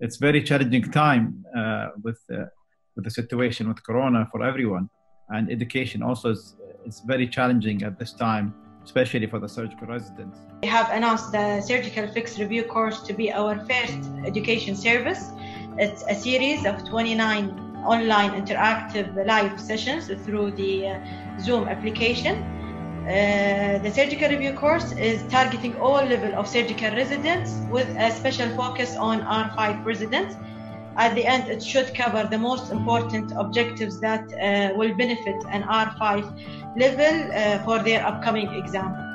it's very challenging time uh, with uh, with the situation with Corona for everyone, and education also is, is very challenging at this time, especially for the surgical residents. We have announced the Surgical Fix Review course to be our first education service. It's a series of 29 online interactive live sessions through the uh, Zoom application. Uh, the surgical review course is targeting all level of surgical residents with a special focus on R5 residents. At the end, it should cover the most important objectives that uh, will benefit an R5 level uh, for their upcoming exam.